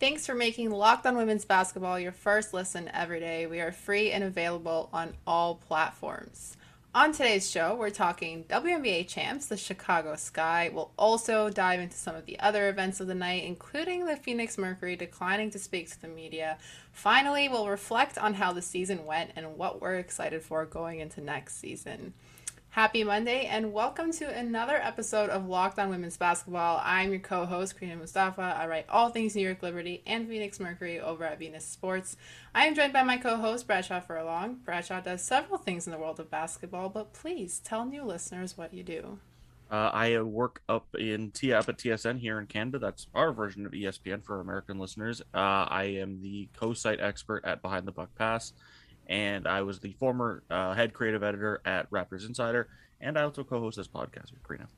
Thanks for making Locked On Women's Basketball your first listen every day. We are free and available on all platforms. On today's show, we're talking WNBA champs, the Chicago Sky. We'll also dive into some of the other events of the night, including the Phoenix Mercury declining to speak to the media. Finally, we'll reflect on how the season went and what we're excited for going into next season. Happy Monday and welcome to another episode of Locked On Women's Basketball. I'm your co-host, Karina Mustafa. I write all things New York Liberty and Phoenix Mercury over at Venus Sports. I am joined by my co-host, Bradshaw Furlong. Bradshaw does several things in the world of basketball, but please tell new listeners what you do. Uh, I work up in T up at TSN here in Canada. That's our version of ESPN for American listeners. Uh, I am the co-site expert at Behind the Buck Pass and I was the former uh, head creative editor at Raptors Insider, and I also co-host this podcast with Karina.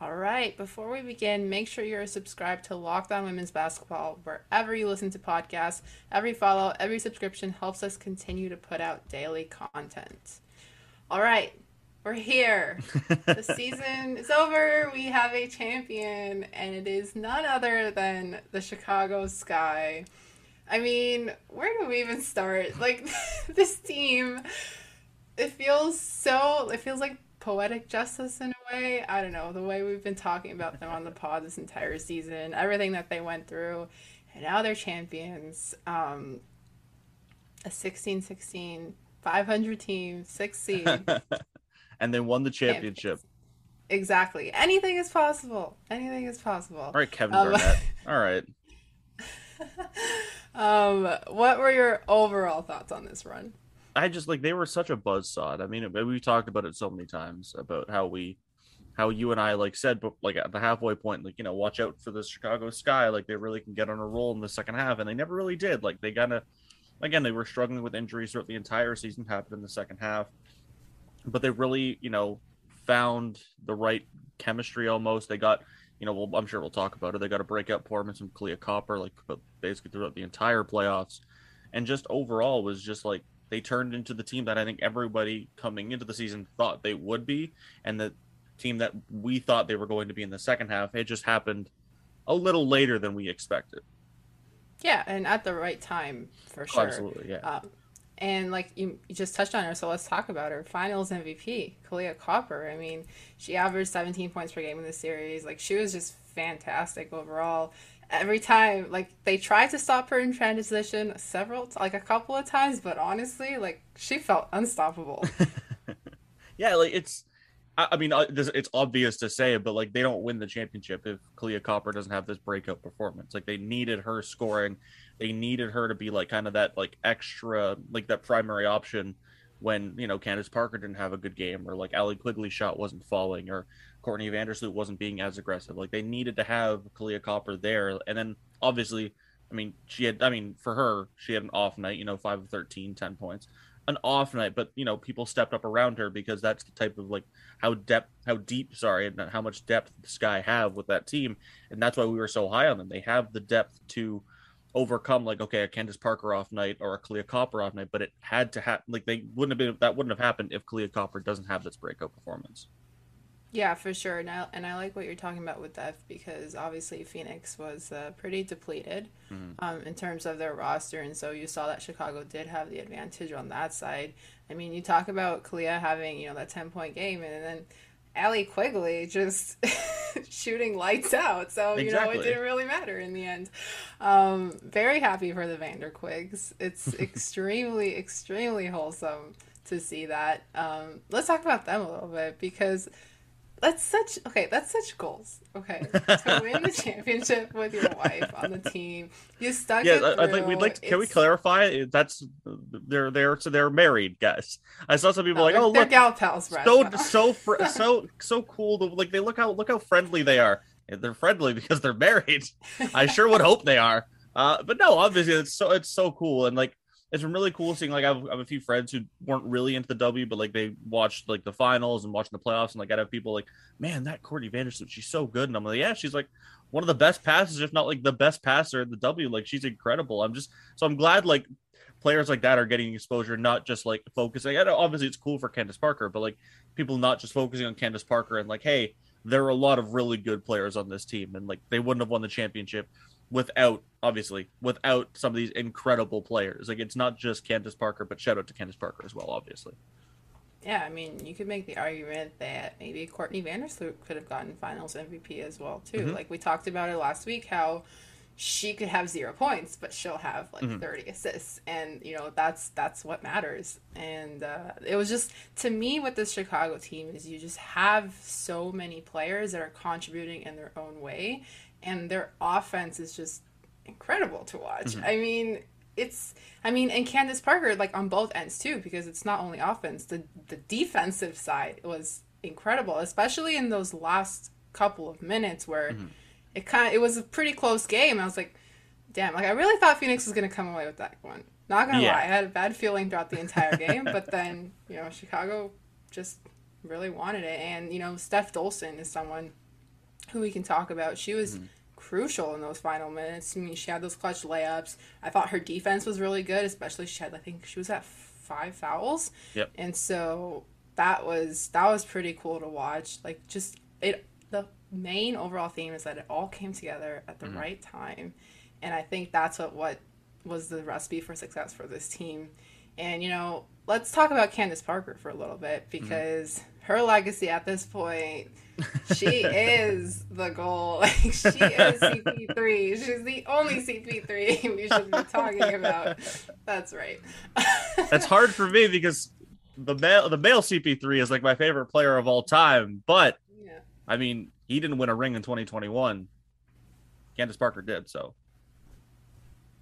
All right. Before we begin, make sure you're subscribed to Locked On Women's Basketball wherever you listen to podcasts. Every follow, every subscription helps us continue to put out daily content. All right. We're here. the season is over. We have a champion, and it is none other than the Chicago Sky. I mean, where do we even start? Like this team, it feels so. It feels like poetic justice in a way. I don't know the way we've been talking about them on the pod this entire season, everything that they went through, and now they're champions. Um, a 16-16, 500 team, six seed, and they won the championship. Exactly. Anything is possible. Anything is possible. All right, Kevin um, Garnett. All right. Um, what were your overall thoughts on this run? I just like they were such a buzz saw. I mean, we talked about it so many times about how we, how you and I like said, but like at the halfway point, like you know, watch out for the Chicago Sky. Like they really can get on a roll in the second half, and they never really did. Like they kind of, again, they were struggling with injuries throughout the entire season. Happened in the second half, but they really, you know, found the right chemistry. Almost they got you know, we'll, I'm sure we'll talk about it. They got to a breakout performance from Kahleah Copper, like basically throughout the entire playoffs, and just overall was just like they turned into the team that I think everybody coming into the season thought they would be, and the team that we thought they were going to be in the second half. It just happened a little later than we expected. Yeah, and at the right time for sure. Absolutely, yeah. Um, and like you, you just touched on her, so let's talk about her. Finals MVP, Kahleah Copper. I mean, she averaged 17 points per game in the series. Like she was just fantastic overall. Every time, like they tried to stop her in transition several, like a couple of times, but honestly, like she felt unstoppable. yeah, like it's I mean, uh, it's obvious to say, but like they don't win the championship if Kahleah Copper doesn't have this breakout performance. Like they needed her scoring they needed her to be like kind of that like extra like that primary option when you know Candace Parker didn't have a good game or like Allie Quigley's shot wasn't falling or Courtney Vandersloot wasn't being as aggressive. Like they needed to have Kahleah Copper there, and then obviously, I mean, she had. I mean, for her, she had an off night. You know, five of 13, 10 points, an off night. But you know, people stepped up around her because that's the type of like how depth, how deep, sorry, and how much depth the Sky have with that team, and that's why we were so high on them. They have the depth to overcome like okay a Candace Parker off night or a Kahleah Copper off night, but it had to happen. Like they wouldn't have been that wouldn't have happened if Kahleah Copper doesn't have this breakout performance. Yeah, for sure. And I, and I like what you're talking about with that because obviously Phoenix was uh, pretty depleted mm-hmm. um, in terms of their roster. And so you saw that Chicago did have the advantage on that side. I mean, you talk about Kahleah having, you know, that 10 point game and then Allie Quigley just shooting lights out. So, you know, it didn't really matter in the end. Um, very happy for the Vanderquigs. It's extremely, extremely wholesome to see that. Um, let's talk about them a little bit because that's such okay that's such goals. Okay. To win the championship with your wife on the team you stuck yeah it i think we'd like to, can we clarify? That's they're they're so they're married guys. I saw some people no, like oh look gal pals so so fr- so so cool to, like they look how look how friendly they are. They're friendly because they're married. I sure would hope they are. Uh, but no obviously it's so it's so cool. And like it's been really cool seeing like I have, I have, a few friends who weren't really into the W, but like they watched like the finals and watching the playoffs, and like I have people like, man, that Courtney Vandersloot, she's so good, and I'm like, yeah, she's like one of the best passes, if not like the best passer in the W. Like she's incredible. I'm just so I'm glad like players like that are getting exposure, not just like focusing. I know obviously it's cool for Candace Parker, but like people not just focusing on Candace Parker and like, hey, there are a lot of really good players on this team, and like they wouldn't have won the championship without obviously without some of these incredible players. Like it's not just Candace Parker, but shout out to Candace Parker as well, obviously. Yeah, I mean, you could make the argument that maybe Courtney Vandersloot could have gotten Finals MVP as well too. Mm-hmm. Like we talked about it last week, how she could have zero points, but she'll have like mm-hmm. thirty assists, and you know that's that's what matters. And uh, it was just to me with this Chicago team is you just have so many players that are contributing in their own way, and their offense is just incredible to watch. Mm-hmm. I mean, it's I mean, and Candace Parker like on both ends too, because it's not only offense. The the defensive side was incredible, especially in those last couple of minutes where mm-hmm. it kind of it was a pretty close game. I was like, damn, like I really thought Phoenix was gonna come away with that one. Not gonna yeah. lie, I had a bad feeling throughout the entire game, but then you know Chicago just really wanted it, and you know Steph Dolson is someone who we can talk about. She was. Mm-hmm crucial in those final minutes. I mean, she had those clutch layups. I thought her defense was really good, especially she had I think she was at five fouls. Yep. And so that was that was pretty cool to watch. Like just it the main overall theme is that it all came together at the mm-hmm. right time. And I think that's what what was the recipe for success for this team. And you know, let's talk about Candace Parker for a little bit mm-hmm. because mm-hmm. Her legacy at this point she is the goal. Like she is CP3. She's the only CP3 we should be talking about. That's right. That's hard for me because the male the male CP3 is like my favorite player of all time. But yeah. I mean, he didn't win a ring in 2021. Candace Parker did, so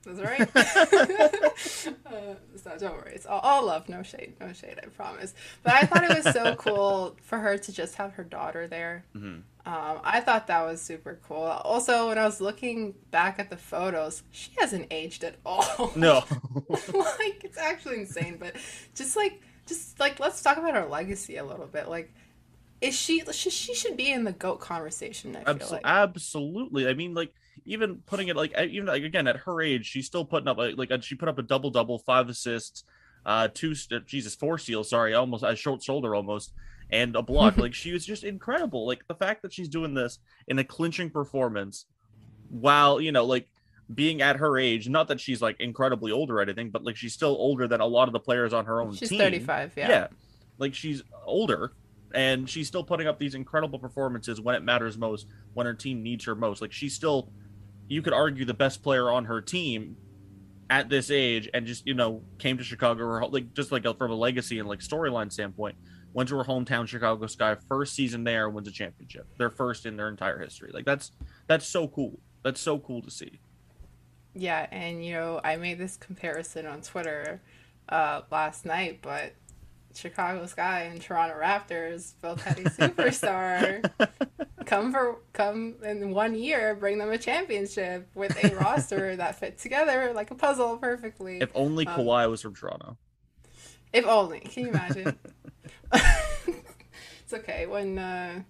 that's right. uh, so don't worry. It's all, all, love, no shade, no shade. I promise. But I thought it was so cool for her to just have her daughter there. Mm-hmm. Um, I thought that was super cool. Also, when I was looking back at the photos, she hasn't aged at all. No, like it's actually insane. But just like, just like, let's talk about her legacy a little bit. Like, is she? She, she should be in the goat conversation. I feel like. Absolutely. I mean, like even putting it like even like again at her age, she's still putting up like, like she put up a double double, five assists, uh, two Jesus four steals. Sorry, almost a short shoulder almost, and a block. like she was just incredible. Like the fact that she's doing this in a clinching performance, while you know like being at her age, not that she's like incredibly older or anything, but like she's still older than a lot of the players on her own she's team. She's 35, yeah. Yeah. Like she's older and she's still putting up these incredible performances when it matters most, when her team needs her most. Like she's still you could argue the best player on her team at this age and just you know came to chicago or like just like from a legacy and like storyline standpoint went to her hometown chicago sky first season there wins a championship. Their first in their entire history. Like that's that's so cool. That's so cool to see. Yeah and you know i made this comparison on twitter uh last night but Chicago Sky and Toronto Raptors both had a superstar come for come in one year, bring them a championship with a roster that fit together like a puzzle perfectly. If only um, Kawhi was from Toronto. If only. Can you imagine? it's okay when uh,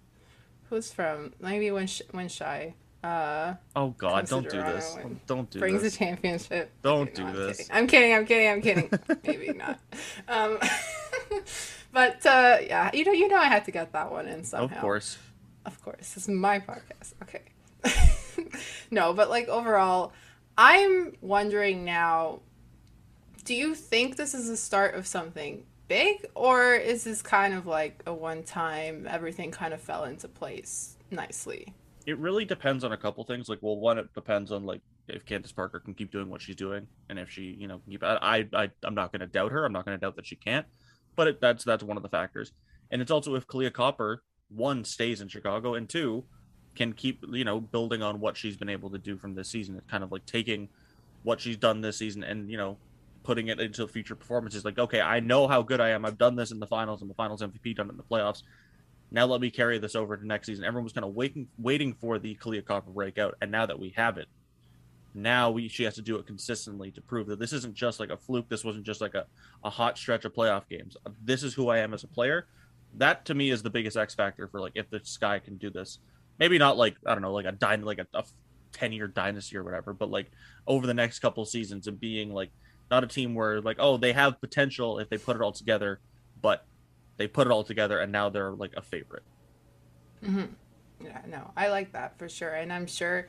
who's from maybe when Sh- when Shai. Uh, oh God! Don't do this! Don't do brings this. Brings a championship. Don't do this. I'm kidding. I'm kidding. I'm kidding. I'm kidding. maybe not. Um, but uh, yeah, you know, you know, I had to get that one in somehow. Of course. Of course, It's my podcast. Okay. no, but like overall, I'm wondering now. Do you think this is the start of something big, or is this kind of like a one-time? Everything kind of fell into place nicely. It really depends on a couple things. Like, well, one, it depends on like if Candace Parker can keep doing what she's doing, and if she, you know, keep. I, I, I'm not going to doubt her. I'm not going to doubt that she can't, but it, that's that's one of the factors. And it's also if Kahleah Copper one stays in Chicago and two can keep you know building on what she's been able to do from this season. It's kind of like taking what she's done this season and you know putting it into future performances. Like okay, I know how good I am. I've done this in the finals and the finals MVP, done it in the playoffs. Now let me carry this over to next season. Everyone was kind of waiting waiting for the Kahleah Copper breakout, and now that we have it, now we she has to do it consistently to prove that this isn't just like a fluke. This wasn't just like a, a hot stretch of playoff games. This is who I am as a player that to me is the biggest X factor for like if the Sky can do this. Maybe not like I don't know, like a dyn like a, a ten year dynasty or whatever, but like over the next couple seasons and being like not a team where like oh they have potential if they put it all together, but they put it all together and now they're like a favorite. Mm-hmm. Yeah, no, I like that for sure, and I'm sure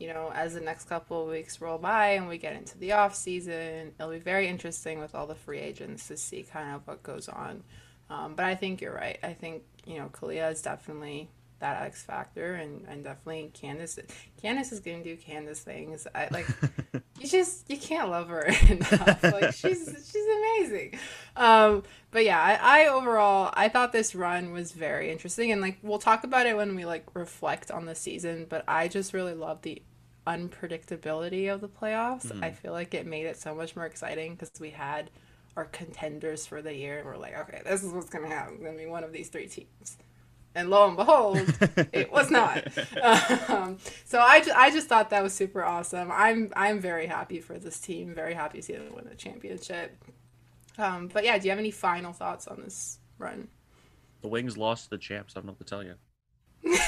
you know, as the next couple of weeks roll by and we get into the off season, it'll be very interesting with all the free agents to see kind of what goes on. Um, but I think you're right. I think you know Kahleah is definitely that X factor, and, and definitely Candace. Candace is gonna do Candace things. I like. you just you can't love her enough. Like she's she's amazing. Um, but yeah, I, I overall I thought this run was very interesting, and like we'll talk about it when we like reflect on the season. But I just really love the unpredictability of the playoffs. Mm-hmm. I feel like it made it so much more exciting because we had our contenders for the year, and we're like, okay, this is what's gonna happen. It's gonna be one of these three teams and lo and behold, it was not. Um, so I, ju- I just thought that was super awesome. I'm I'm very happy for this team. Very happy to see them win the championship. Um, but yeah, do you have any final thoughts on this run? The Wings lost the champs. I don't know what to tell you.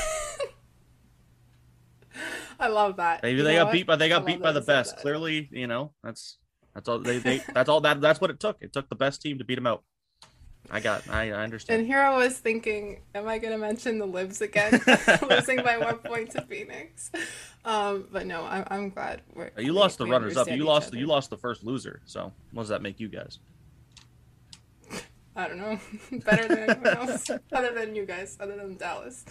I love that. Maybe you they got what? beat by they got beat by the best. Clearly, you know that's that's all they, they that's all that that's what it took. It took the best team to beat them out. I got. I, I understand. And here I was thinking, am I going to mention the Libs again, losing by one point to Phoenix? Um, but no, I'm, I'm glad. you lost the runners up. You lost. Other. You lost the first loser. So what does that make you guys? I don't know. Better than anyone else, other than you guys, other than Dallas.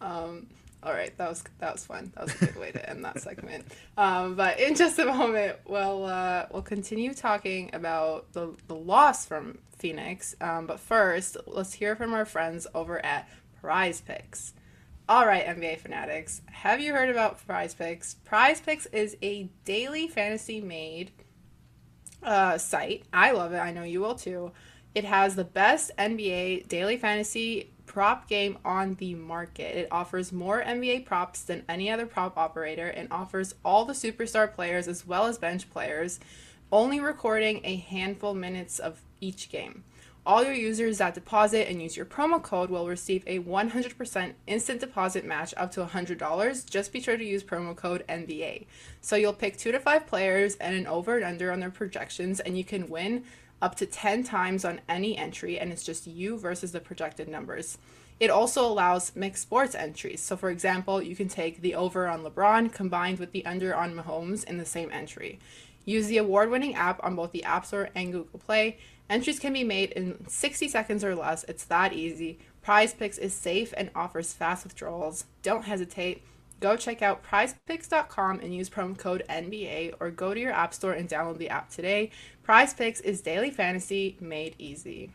Um, all right, that was that was fun. That was a good way to end that segment. Um, but in just a moment, we'll uh, we'll continue talking about the the loss from Phoenix. Um, but first, let's hear from our friends over at Prize Picks. All right, NBA fanatics, have you heard about Prize Picks? Prize Picks is a daily fantasy made uh, site. I love it. I know you will too. It has the best NBA daily fantasy prop game on the market. It offers more NBA props than any other prop operator and offers all the superstar players as well as bench players, only recording a handful minutes of each game. All your users that deposit and use your promo code will receive a 100% instant deposit match up to $100. Just be sure to use promo code NBA. So you'll pick two to five players and an over and under on their projections, and you can win up to 10 times on any entry, and it's just you versus the projected numbers. It also allows mixed sports entries. So, for example, you can take the over on LeBron combined with the under on Mahomes in the same entry. Use the award winning app on both the App Store and Google Play Entries can be made in 60 seconds or less. It's that easy. Prize Picks is safe and offers fast withdrawals. Don't hesitate. Go check out prizepicks.com and use promo code NBA or go to your app store and download the app today. Prize Picks is daily fantasy made easy.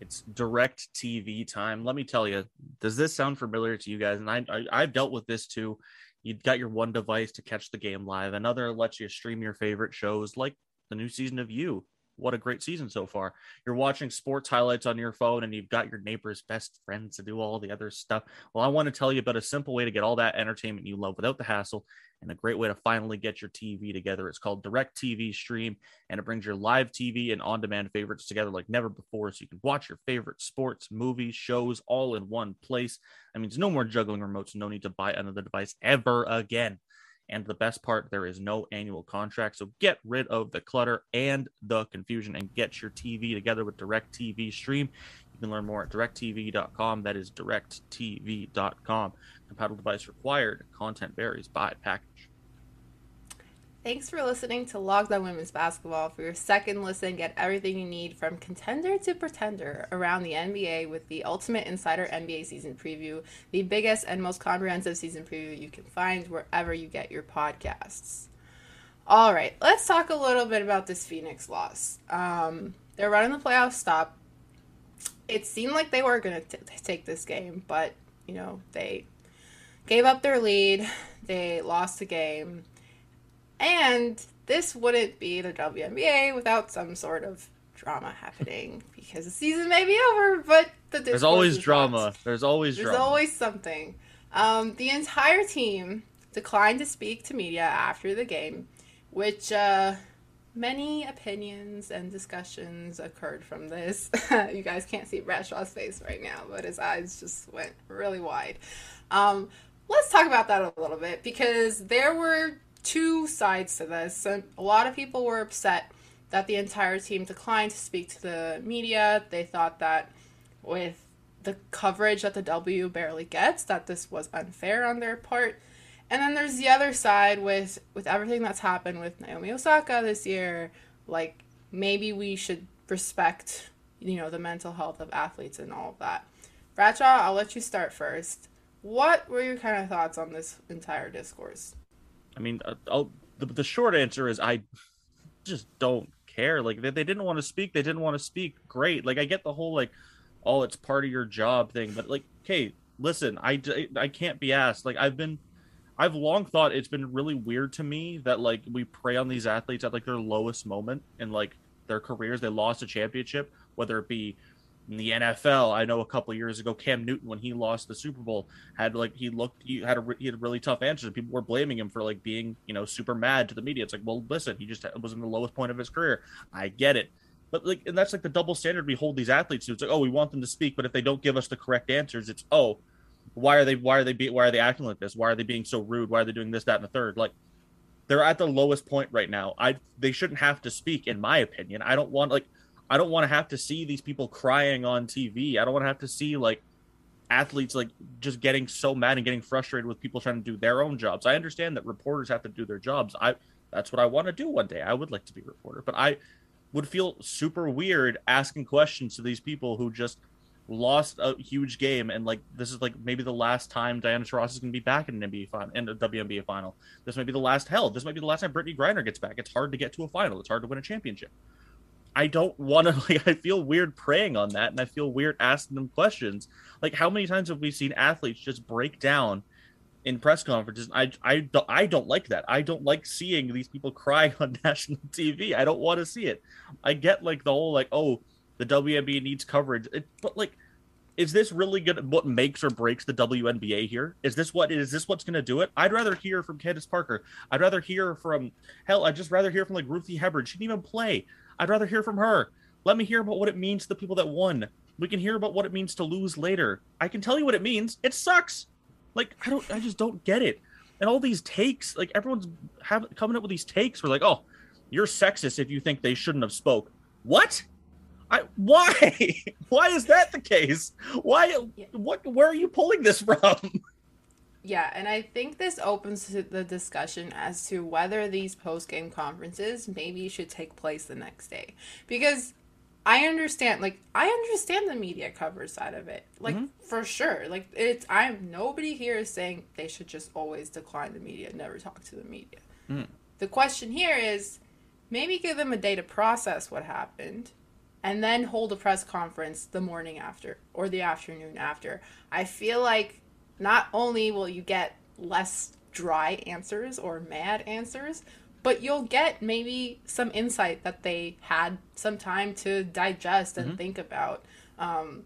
It's DirecTV time. Let me tell you, does this sound familiar to you guys? And I, I have dealt with this too. You've got your one device to catch the game live. Another lets you stream your favorite shows like the new season of You what a great season so far. You're watching sports highlights on your phone and you've got your neighbor's best friends to do all the other stuff. Well, I want to tell you about a simple way to get all that entertainment you love without the hassle and a great way to finally get your TV together. It's called DirecTV Stream and it brings your live TV and on demand favorites together like never before so you can watch your favorite sports, movies, shows all in one place. I mean, there's no more juggling remotes, no need to buy another device ever again. And the best part, there is no annual contract. So get rid of the clutter and the confusion and get your TV together with DirecTV Stream. You can learn more at directv.com. That is directv.com. Compatible device required. Content varies by package. Thanks for listening to Locked On Women's Basketball. For your second listen, get everything you need from contender to pretender around the NBA with the Ultimate Insider NBA season preview, the biggest and most comprehensive season preview you can find wherever you get your podcasts. All right, let's talk a little bit about this Phoenix loss. Um, they're running the playoff stop. It seemed like they were going to take this game, but, you know, they gave up their lead. They lost the game and this wouldn't be the WNBA without some sort of drama happening because the season may be over, but the there's always drama. Not. There's always drama. there's drama. always something. Um, the entire team declined to speak to media after the game, which uh, many opinions and discussions occurred from this. you guys can't see Bradshaw's face right now, but his eyes just went really wide. Um, let's talk about that a little bit because there were two sides to this. a lot of people were upset that the entire team declined to speak to the media. They thought that with the coverage that the W barely gets, that this was unfair on their part. And then there's the other side with with everything that's happened with Naomi Osaka this year. Like maybe we should respect, you know, the mental health of athletes and all of that. Bradshaw, I'll let you start first. What were your kind of thoughts on this entire discourse? I mean, uh, I'll, the, the short answer is I just don't care. Like they, they didn't want to speak, they didn't want to speak. Great. Like I get the whole like, oh, it's part of your job thing, but like, okay, listen, I I can't be asked. Like I've been I've long thought it's been really weird to me that like we prey on these athletes at like their lowest moment in like their careers. They lost a championship, whether it be in the NFL. I know a couple years ago, Cam Newton, when he lost the Super Bowl, had like he looked, he had a he had a really tough answer. People were blaming him for like being you know super mad to the media. It's like, well, listen, he just was in the lowest point of his career. I get it. But like, and that's like the double standard we hold these athletes to. It's like, oh, we want them to speak, but if they don't give us the correct answers, it's oh, why are they why are they be, why are they acting like this? Why are they being so rude? Why are they doing this, that, and the third? Like, they're at the lowest point right now. I they shouldn't have to speak, in my opinion. I don't want like I don't want to have to see these people crying on TV. I don't want to have to see like athletes like just getting so mad and getting frustrated with people trying to do their own jobs. I understand that reporters have to do their jobs. I that's what I want to do one day. I would like to be a reporter, but I would feel super weird asking questions to these people who just lost a huge game and like this is like maybe the last time Diana Taurasi is going to be back in an NBA final in a WNBA final. This might be the last hell. This might be the last time Brittney Griner gets back. It's hard to get to a final. It's hard to win a championship. I don't want to like I feel weird preying on that and I feel weird asking them questions. Like how many times have we seen athletes just break down in press conferences? I I I don't like that. I don't like seeing these people crying on national TV. I don't want to see it. I get like the whole like oh the WNBA needs coverage. It, but like, is this really good? What makes or breaks the WNBA here? Is this what is this what's to do it? I'd rather hear from Candace Parker. I'd rather hear from hell. I'd just rather hear from like Ruthie Hebard. She didn't even play. I'd rather hear from her. Let me hear about what it means to the people that won. We can hear about what it means to lose later. I can tell you what it means. It sucks. Like I don't. I just don't get it. And all these takes, like everyone's have, coming up with these takes. We're like, oh, you're sexist if you think they shouldn't have spoke. What? I, why? why is that the case? Why? What? Where are you pulling this from? Yeah, and I think this opens to the discussion as to whether these post game conferences maybe should take place the next day. Because I understand, like, I understand the media cover side of it. Like, mm-hmm. for sure. Like, it's, I'm, nobody here is saying they should just always decline the media, never talk to the media. Mm. The question here is maybe give them a day to process what happened and then hold a press conference the morning after or the afternoon after. I feel like not only will you get less dry answers or mad answers, but you'll get maybe some insight that they had some time to digest and mm-hmm. think about. Um,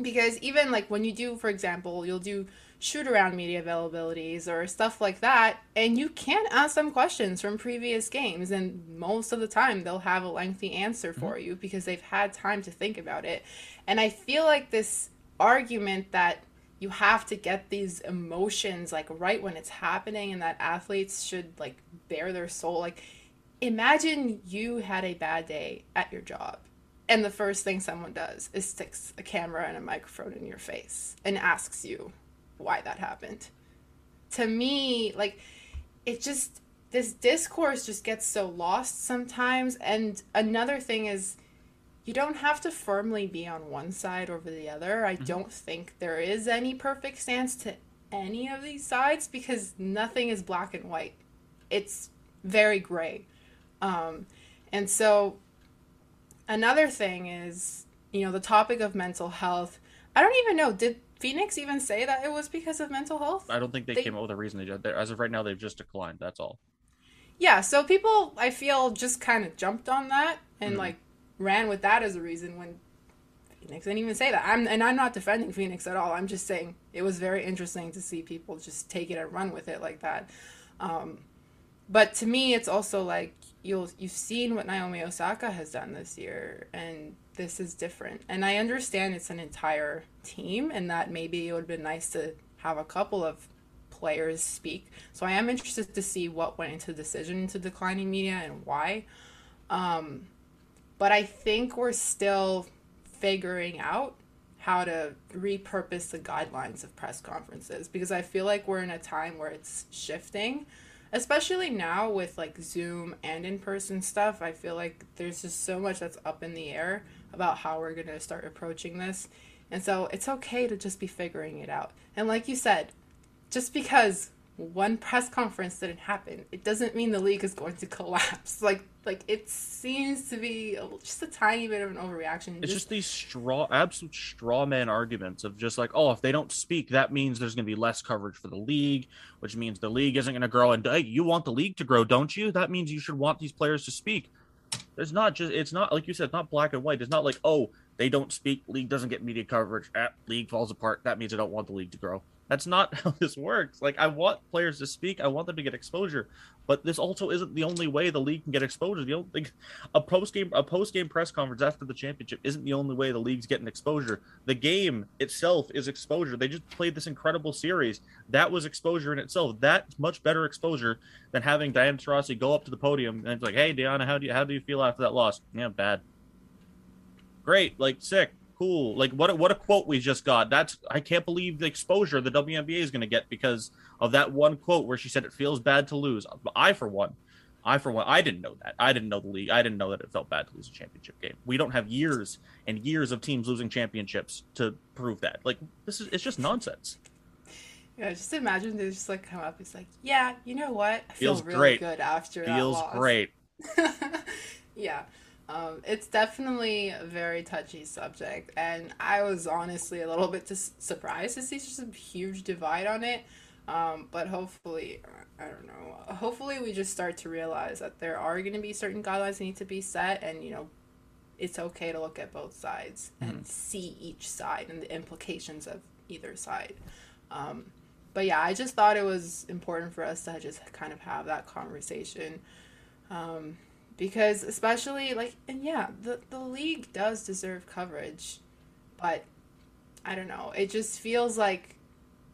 because even like when you do, for example, you'll do shoot around media availabilities or stuff like that and you can ask them questions from previous games and most of the time they'll have a lengthy answer for mm-hmm. you because they've had time to think about it and i feel like this argument that you have to get these emotions like right when it's happening and that athletes should like bare their soul like imagine you had a bad day at your job and the first thing someone does is sticks a camera and a microphone in your face and asks you why that happened. To me, like it just this discourse just gets so lost sometimes and another thing is you don't have to firmly be on one side over the other. I mm-hmm. don't think there is any perfect stance to any of these sides because nothing is black and white. It's very gray. Um, and so another thing is, you know, the topic of mental health. I don't even know, did Phoenix even say that it was because of mental health? I don't think they, they... came up with a reason. They just, as of right now, they've just declined. That's all. Yeah, so people, I feel, just kind of jumped on that and mm. like ran with that as a reason when Phoenix didn't even say that. I'm and I'm not defending Phoenix at all. I'm just saying it was very interesting to see people just take it and run with it like that. Um, but to me, it's also like you'll you've seen what Naomi Osaka has done this year, and this is different. And I understand it's an entire team, and that maybe it would have been nice to have a couple of players speak. So I am interested to see what went into the decision to declining media and why. Um, but I think we're still figuring out how to repurpose the guidelines of press conferences because I feel like we're in a time where it's shifting, especially now with like Zoom and in person stuff. I feel like there's just so much that's up in the air about how we're going to start approaching this. And so it's okay to just be figuring it out. And like you said, just because one press conference didn't happen, it doesn't mean the league is going to collapse. Like like it seems to be just a tiny bit of an overreaction. It's just, just these straw, absolute straw man arguments of just like, oh, if they don't speak, that means there's going to be less coverage for the league, which means the league isn't going to grow. And hey, you want the league to grow, don't you? That means you should want these players to speak. There's not just, it's not like you said, not black and white. It's not like, oh, they don't speak, league doesn't get media coverage, ah, league falls apart. That means I don't want the league to grow. That's not how this works. Like I want players to speak, I want them to get exposure, but this also isn't the only way the league can get exposure. The only like, a post game a post game press conference after the championship isn't the only way the league's getting exposure. The game itself is exposure. They just played this incredible series. That was exposure in itself. That's much better exposure than having Diana Taurasi go up to the podium and it's like, "Hey, Diana, how do you how do you feel after that loss?" Yeah, bad. Great, like sick cool. Like what what a quote we just got. That's I can't believe the exposure the WNBA is going to get because of that one quote where she said it feels bad to lose. I for one, I for one, I didn't know that. I didn't know the league. I didn't know that it felt bad to lose a championship game. We don't have years and years of teams losing championships to prove that. Like this is it's just nonsense. Yeah, just imagine they just like come up. It's like, yeah, you know what? I feel Feels really great. good after Feels that great. yeah. Um, it's definitely a very touchy subject, and I was honestly a little bit just surprised to see such a huge divide on it. Um, but hopefully, I don't know. Hopefully, we just start to realize that there are going to be certain guidelines that need to be set, and you know, it's okay to look at both sides mm-hmm. and see each side and the implications of either side. Um, but yeah, I just thought it was important for us to just kind of have that conversation. Um, because especially like and yeah the the league does deserve coverage but i don't know. It just feels like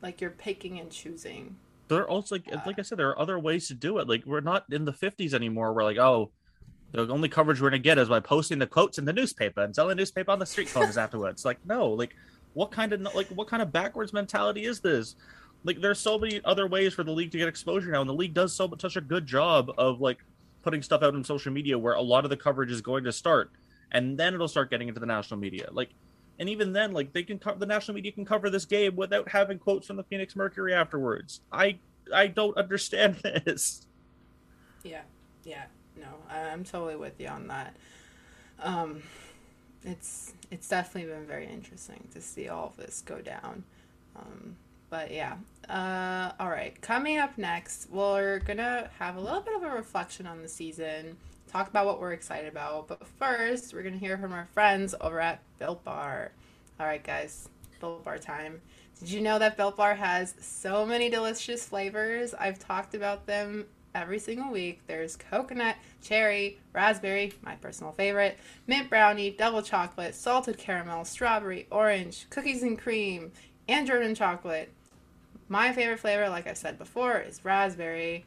like you're picking and choosing. There are also like, uh, like i said there are other ways to do it. Like we're not in the 50s anymore we're like oh the only coverage we're gonna get is by posting the quotes in the newspaper and selling the newspaper on the street corners afterwards. Like no like what kind of like what kind of backwards mentality is this? Like there's so many other ways for the league to get exposure now and the league does so such a good job of like putting stuff out on social media where a lot of the coverage is going to start, and then it'll start getting into the national media. Like, and even then, like they can the national media can cover this game without having quotes from the Phoenix Mercury afterwards. I I don't understand this. Yeah, yeah, no, I'm totally with you on that. Um, it's it's definitely been very interesting to see all of this go down. Um, but yeah. Uh, all right. Coming up next, we're going to have a little bit of a reflection on the season, talk about what we're excited about. But first, we're going to hear from our friends over at Built Bar. All right, guys. Built Bar time. Did you know that Built Bar has so many delicious flavors? I've talked about them every single week. There's coconut, cherry, raspberry, my personal favorite, mint brownie, double chocolate, salted caramel, strawberry, orange, cookies and cream, and German chocolate. My favorite flavor, like I said before, is raspberry.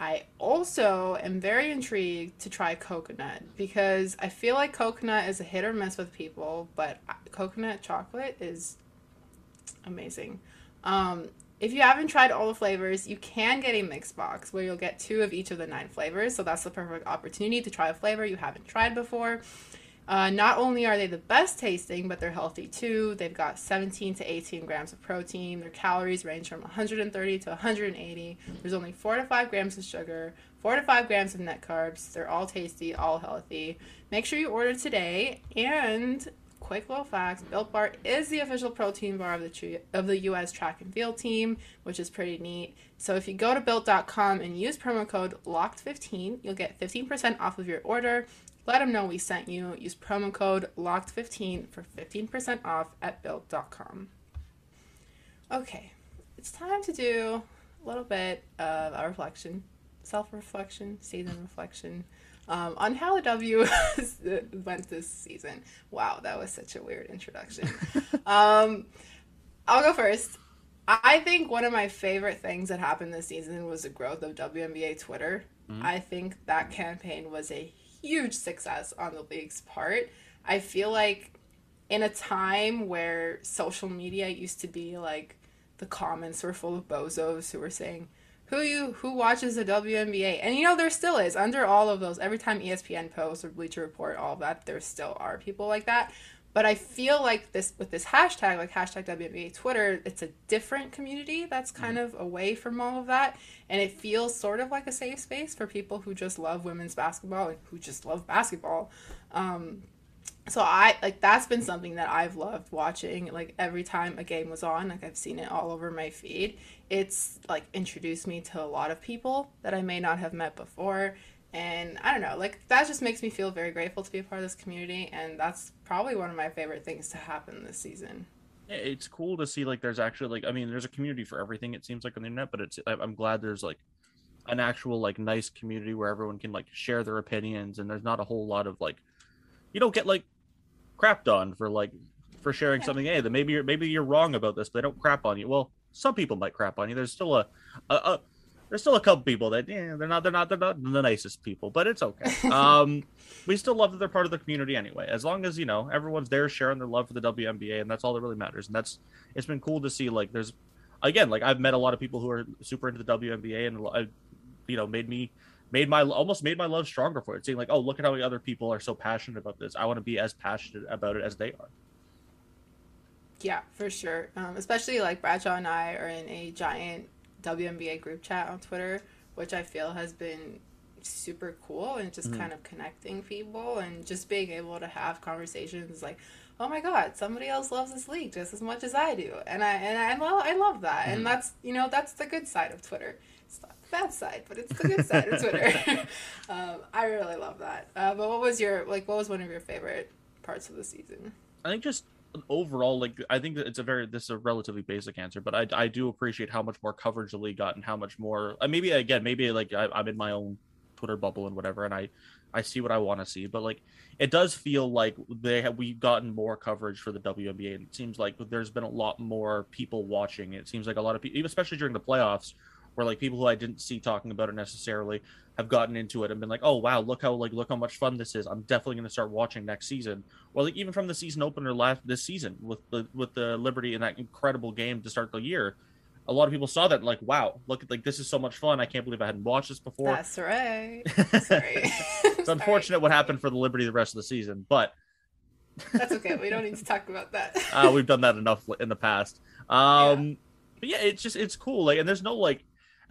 I also am very intrigued to try coconut because I feel like coconut is a hit or miss with people, but coconut chocolate is amazing. Um, if you haven't tried all the flavors, you can get a mix box where you'll get two of each of the nine flavors. So that's the perfect opportunity to try a flavor you haven't tried before. Uh, not only are they the best tasting, but they're healthy too. They've got 17 to 18 grams of protein. Their calories range from 130 to 180. There's only 4 to 5 grams of sugar, 4 to 5 grams of net carbs. They're all tasty, all healthy. Make sure you order today. And quick little facts Built Bar is the official protein bar of the, of the U.S. track and field team, which is pretty neat. So if you go to built.com and use promo code LOCKED15, you'll get 15% off of your order. Let them know we sent you. Use promo code LOCKED15 for 15% off at built.com. Okay, it's time to do a little bit of a reflection, self reflection, season reflection um, on how the W went this season. Wow, that was such a weird introduction. um, I'll go first. I think one of my favorite things that happened this season was the growth of WNBA Twitter. Mm-hmm. I think that campaign was a huge success on the league's part. I feel like in a time where social media used to be like the comments were full of bozos who were saying who you who watches the WNBA and you know there still is. Under all of those every time ESPN posts or Bleacher Report all that there still are people like that but I feel like this with this hashtag like hashtag WNBA Twitter it's a different community that's kind of away from all of that and it feels sort of like a safe space for people who just love women's basketball and who just love basketball um, so I like that's been something that I've loved watching. Like every time a game was on, like I've seen it all over my feed. It's like introduced me to a lot of people that I may not have met before. And I don't know, like that just makes me feel very grateful to be a part of this community and that's probably one of my favorite things to happen this season. It's cool to see like there's actually like I mean there's a community for everything it seems like on the internet, but it's I'm glad there's like an actual like nice community where everyone can like share their opinions and there's not a whole lot of like you don't get like crapped on for like for sharing yeah. something. Hey, that maybe you're maybe you're wrong about this, but they don't crap on you. Well, some people might crap on you. There's still a, a, a there's still a couple people that yeah they're not they're not they're not the nicest people, but it's okay. um, we still love that they're part of the community anyway. As long as you know everyone's there sharing their love for the WNBA, and that's all that really matters. And that's it's been cool to see like there's again like I've met a lot of people who are super into the WNBA, and I, you know made me made my almost made my love stronger for it. Seeing like, oh, look at how many other people are so passionate about this. I want to be as passionate about it as they are. Yeah, for sure. Um, especially like Bradshaw and I are in a giant WNBA group chat on Twitter, which I feel has been super cool and just mm-hmm. kind of connecting people and just being able to have conversations like oh my god somebody else loves this league just as much as i do and i and i love i love that mm-hmm. and that's you know that's the good side of twitter it's not the bad side, but it's the good side of Twitter. um, I really love that. Uh, but what was your like? What was one of your favorite parts of the season? I think just overall, like I think that it's a very this is a relatively basic answer, but I I do appreciate how much more coverage the league got and how much more. Uh, maybe again, maybe like I, I'm in my own Twitter bubble and whatever, and I I see what I want to see, but like it does feel like they have we've gotten more coverage for the WNBA, and it seems like there's been a lot more people watching. It seems like a lot of people, especially during the playoffs, where like people who I didn't see talking about it necessarily have gotten into it and been like, oh wow, look how like look how much fun this is. I'm definitely going to start watching next season. Or like even from the season opener last this season with the with the Liberty and that incredible game to start the year. A lot of people saw that and like, wow, look at like this is so much fun. I can't believe I hadn't watched this before. That's right. Sorry. it's unfortunate what happened for the Liberty the rest of the season, but that's okay. We don't need to talk about that. uh, we've done that enough in the past. Um, yeah. but yeah, it's just it's cool. Like, and there's no like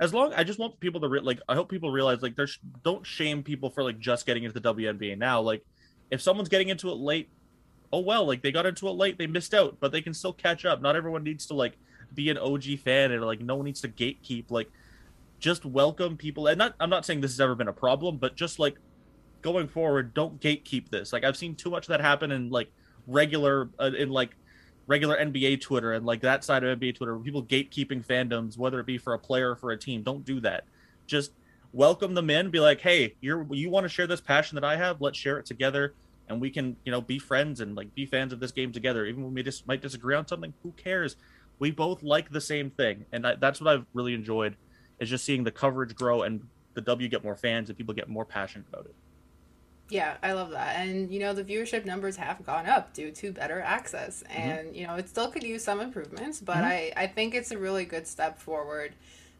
as long I just want people to re- like I hope people realize like there's don't shame people for like just getting into the WNBA now. Like if someone's getting into it late, oh well, like they got into it late, they missed out, but they can still catch up. Not everyone needs to like be an OG fan and like no one needs to gatekeep. Like just welcome people and not I'm not saying this has ever been a problem, but just like going forward, don't gatekeep this. Like I've seen too much of that happen in like regular uh, in like regular NBA Twitter and like that side of NBA Twitter, people gatekeeping fandoms, whether it be for a player or for a team. Don't do that. Just welcome them in. Be like, hey, you're you want to share this passion that I have? Let's share it together, and we can you know be friends and like be fans of this game together. Even when we just might disagree on something, who cares? We both like the same thing, and I, that's what I've really enjoyed is just seeing the coverage grow and the W get more fans and people get more passionate about it. Yeah, I love that. And, you know, the viewership numbers have gone up due to better access. Mm-hmm. And, mm-hmm. you know, it still could use some improvements, but mm-hmm. I, I think it's a really good step forward.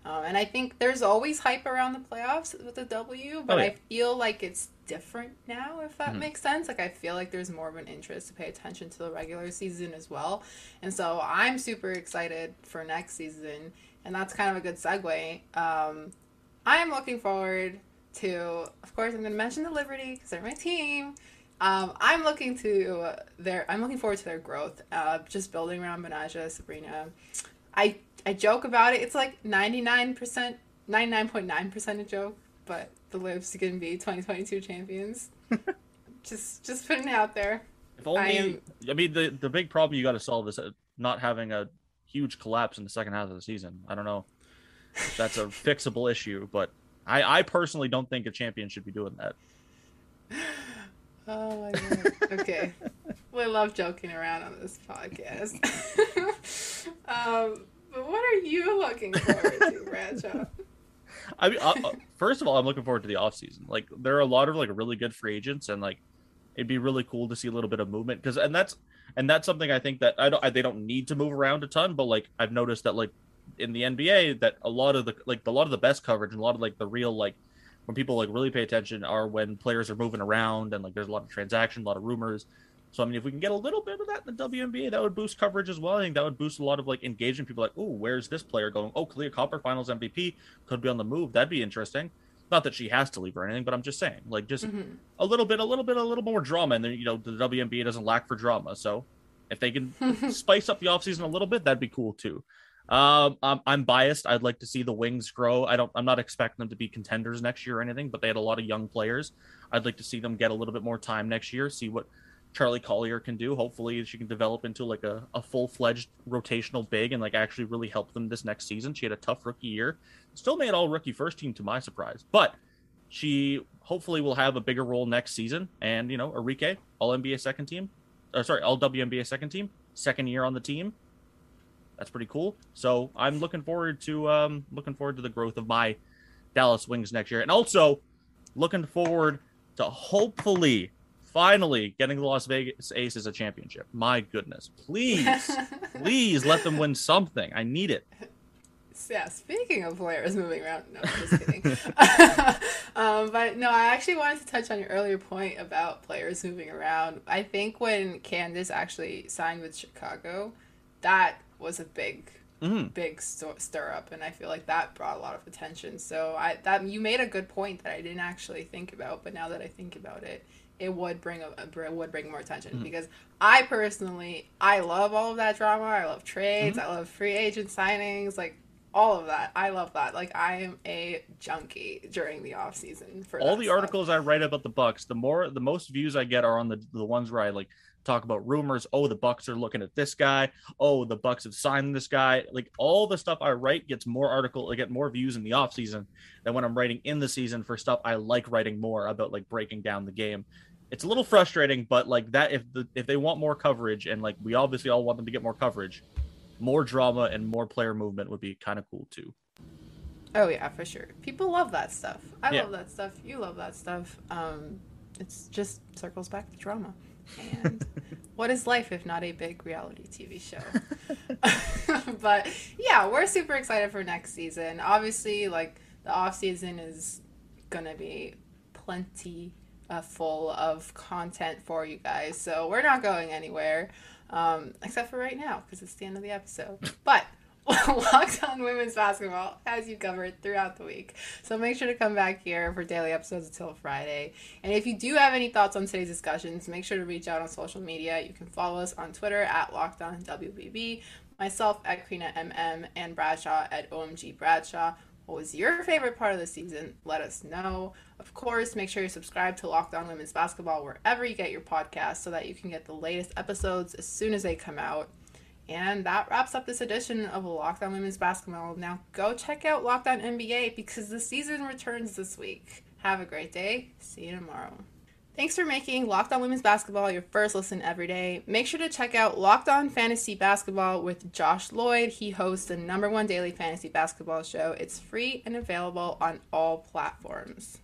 Um, and I think there's always hype around the playoffs with the W, but oh, yeah. I feel like it's different now, if that mm-hmm. makes sense. Like, I feel like there's more of an interest to pay attention to the regular season as well. And so I'm super excited for next season. And that's kind of a good segue. Um, I'm looking forward to, of course, I'm going to mention the Liberty because they're my team. Um, I'm looking to their, I'm looking forward to their growth. Uh, just building around Betnijah, Sabrina. I I joke about it. It's like 99%, 99.9% a joke, but the Libs can be 2022 champions. just just putting it out there. If only, I, am, I mean, the the big problem you got to solve is not having a huge collapse in the second half of the season. I don't know. that's a fixable issue, but I, I personally don't think a champion should be doing that. Oh my god. Okay. we love joking around on this podcast. um, but what are you looking forward to, Bradshaw? I mean, uh, uh, first of all, I'm looking forward to the off season. Like, there are a lot of like really good free agents, and like, It'd be really cool to see a little bit of movement because, and that's and that's something I think that I don't I, they don't need to move around a ton, but like I've noticed that like in the NBA that a lot of the like a lot of the best coverage and a lot of like the real like when people like really pay attention are when players are moving around and like there's a lot of transaction, a lot of rumors. So I mean, if we can get a little bit of that in the WNBA, that would boost coverage as well. I think that would boost a lot of like engagement. People like, oh, where's this player going? Oh, Kahleah Copper, Finals MVP, could be on the move. That'd be interesting. Not that she has to leave or anything, but I'm just saying, like, just mm-hmm. a little bit, a little bit, a little more drama. And then you know, the WNBA doesn't lack for drama. So if they can spice up the offseason a little bit, that'd be cool too. Um, I'm, I'm biased. I'd like to see the wings grow. I don't. I'm not expecting them to be contenders next year or anything, but they had a lot of young players. I'd like to see them get a little bit more time next year. See what Charli Collier can do. Hopefully, she can develop into like a, a full fledged rotational big and like actually really help them this next season. She had a tough rookie year, still made all rookie first team to my surprise, but she hopefully will have a bigger role next season. And you know, Arike, all NBA second team, or sorry, all WNBA second team, second year on the team. That's pretty cool. So I'm looking forward to um looking forward to the growth of my Dallas Wings next year, and also looking forward to hopefully finally getting the Las Vegas Aces a championship. My goodness. Please, please let them win something. I need it. Yeah, speaking of players moving around, no, just kidding. um, but no, I actually wanted to touch on your earlier point about players moving around. I think when Candace actually signed with Chicago, that was a big mm-hmm. big st- stir up and i feel like that brought a lot of attention so i that you made a good point that i didn't actually think about but now that i think about it it would bring a, a would bring more attention mm-hmm. because I personally I love all of that drama. I love trades. Mm-hmm. I love free agent signings. Like all of that. I love that. Like I am a junkie during the off season for all the stuff. articles I write about the Bucks. The more the most views I get are on the the ones where I like talk about rumors. Oh, the Bucks are looking at this guy. Oh, the Bucks have signed this guy. Like all the stuff I write gets more article, I get more views in the off season than when I'm writing in the season for stuff I like writing more about, like breaking down the game. It's a little frustrating, but like that, if the if they want more coverage, and like we obviously all want them to get more coverage, more drama and more player movement would be kind of cool too. Oh yeah, for sure. People love that stuff. I yeah. love that stuff. You love that stuff. Um, it's just circles back to drama. And what is life if not a big reality TV show? but yeah, we're super excited for next season. Obviously, like the off season is gonna be plenty uh, full of content for you guys. So we're not going anywhere, um, except for right now because it's the end of the episode. But Locked On Women's Basketball has you covered throughout the week. So make sure to come back here for daily episodes until Friday. And if you do have any thoughts on today's discussions, make sure to reach out on social media. You can follow us on Twitter at Locked On WBB, myself at Krina MM, and Bradshaw at OMG Bradshaw. What was your favorite part of the season? Let us know. Of course, make sure you subscribe to Locked On Women's Basketball wherever you get your podcasts so that you can get the latest episodes as soon as they come out. And that wraps up this edition of Locked On Women's Basketball. Now go check out Locked On NBA because the season returns this week. Have a great day. See you tomorrow. Thanks for making Locked On Women's Basketball your first listen every day. Make sure to check out Locked On Fantasy Basketball with Josh Lloyd. He hosts the number one daily fantasy basketball show. It's free and available on all platforms.